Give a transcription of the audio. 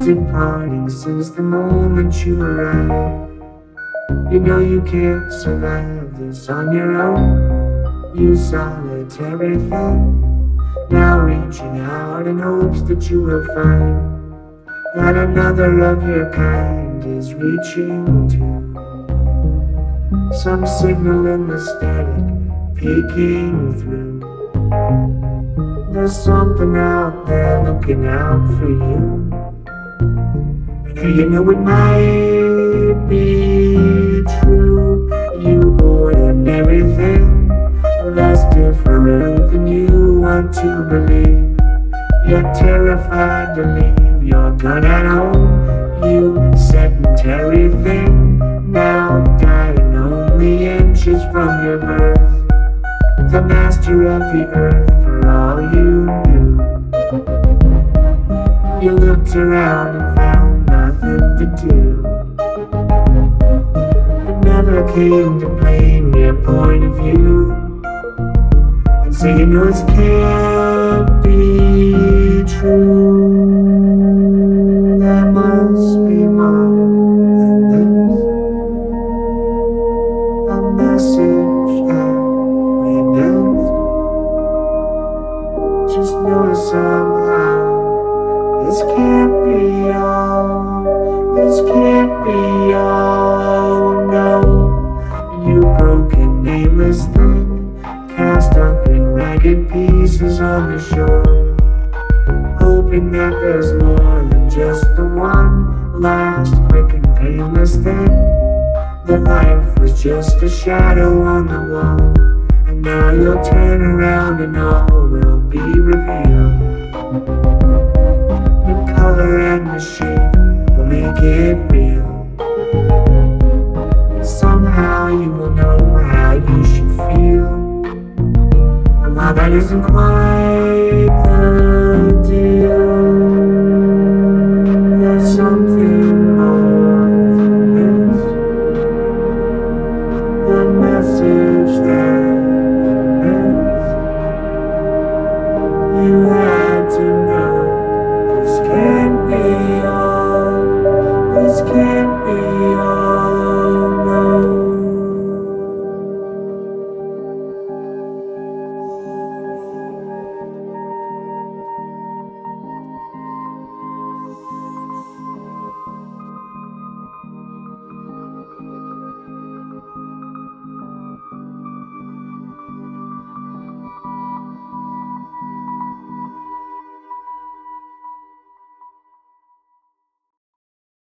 departing since the moment you arrived. You know you can't survive this on your own. You solitary thing. Now reaching out in hopes that you will find that another of your kind is reaching to. Some signal in the static peeking through. There's something out there looking out for you. You know it might be true. You ordinary thing, less different than you want to believe. You're terrified to leave your gun at home. You sedentary thing, now dying only inches from your birth. The master of the earth for all you knew. You looked around and found nothing to do. But never came to blame your point of view. And so you know it can't be Just know somehow this can't be all. This can't be all. No, you broken, nameless thing, cast up in ragged pieces on the shore. Hoping that there's more than just the one last quick and painless thing. That life was just a shadow on the wall. Now you'll turn around and all will be revealed. The color and the shape will make it real. Somehow you will know how you should feel. And while that isn't quite the deal,